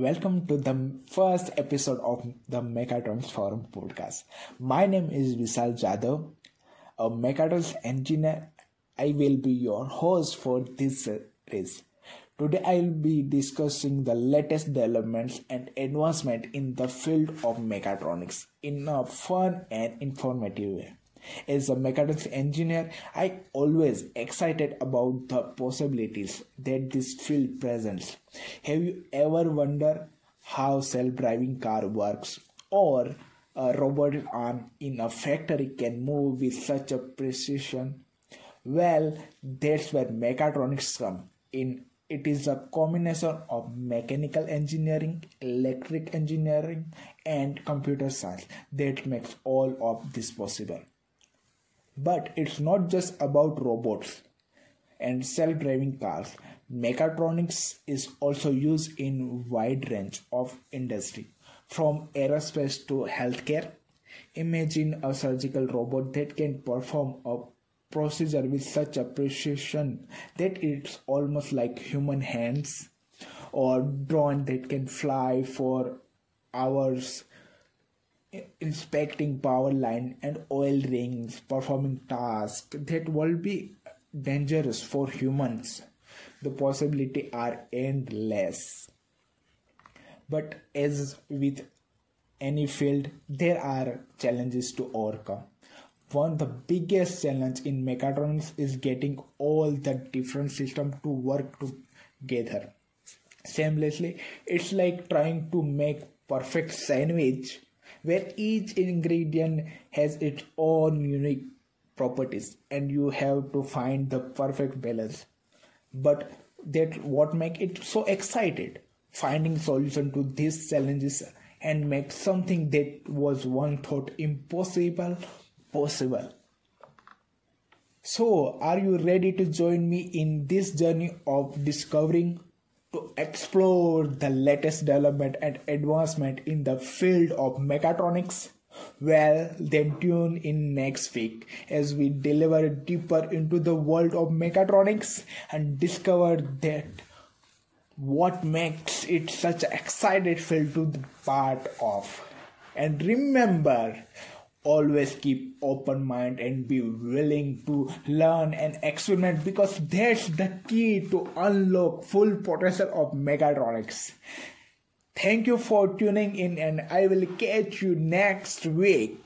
welcome to the first episode of the Mechatronics Forum podcast. My name is Vishal Jadav, a mechatronics engineer. I will be your host for this series. Today I will be discussing the latest developments and advancement in the field of mechatronics in a fun and informative way. As a mechatronics engineer, I always excited about the possibilities that this field presents. Have you ever wondered how self-driving car works or a robotic arm in a factory can move with such a precision? Well, that's where mechatronics come in. It is a combination of mechanical engineering, electric engineering, and computer science that makes all of this possible. But it's not just about robots and self-driving cars. Mechatronics is also used in wide range of industry, from aerospace to healthcare. Imagine a surgical robot that can perform a procedure with such a precision that it's almost like human hands, or drone that can fly for hours inspecting power line and oil rings, performing tasks that will be dangerous for humans. The possibility are endless. But as with any field, there are challenges to overcome. One of the biggest challenge in mechatronics is getting all the different systems to work together seamlessly. It's like trying to make perfect sandwich where each ingredient has its own unique properties and you have to find the perfect balance. But that what make it so excited finding solution to these challenges and make something that was one thought impossible possible. So are you ready to join me in this journey of discovering to explore the latest development and advancement in the field of mechatronics? Well, then tune in next week as we deliver deeper into the world of mechatronics and discover that what makes it such an excited field to be part of. And remember, always keep open mind and be willing to learn and experiment because that's the key to unlock full potential of mechatronics. Thank you for tuning in and i will catch you next week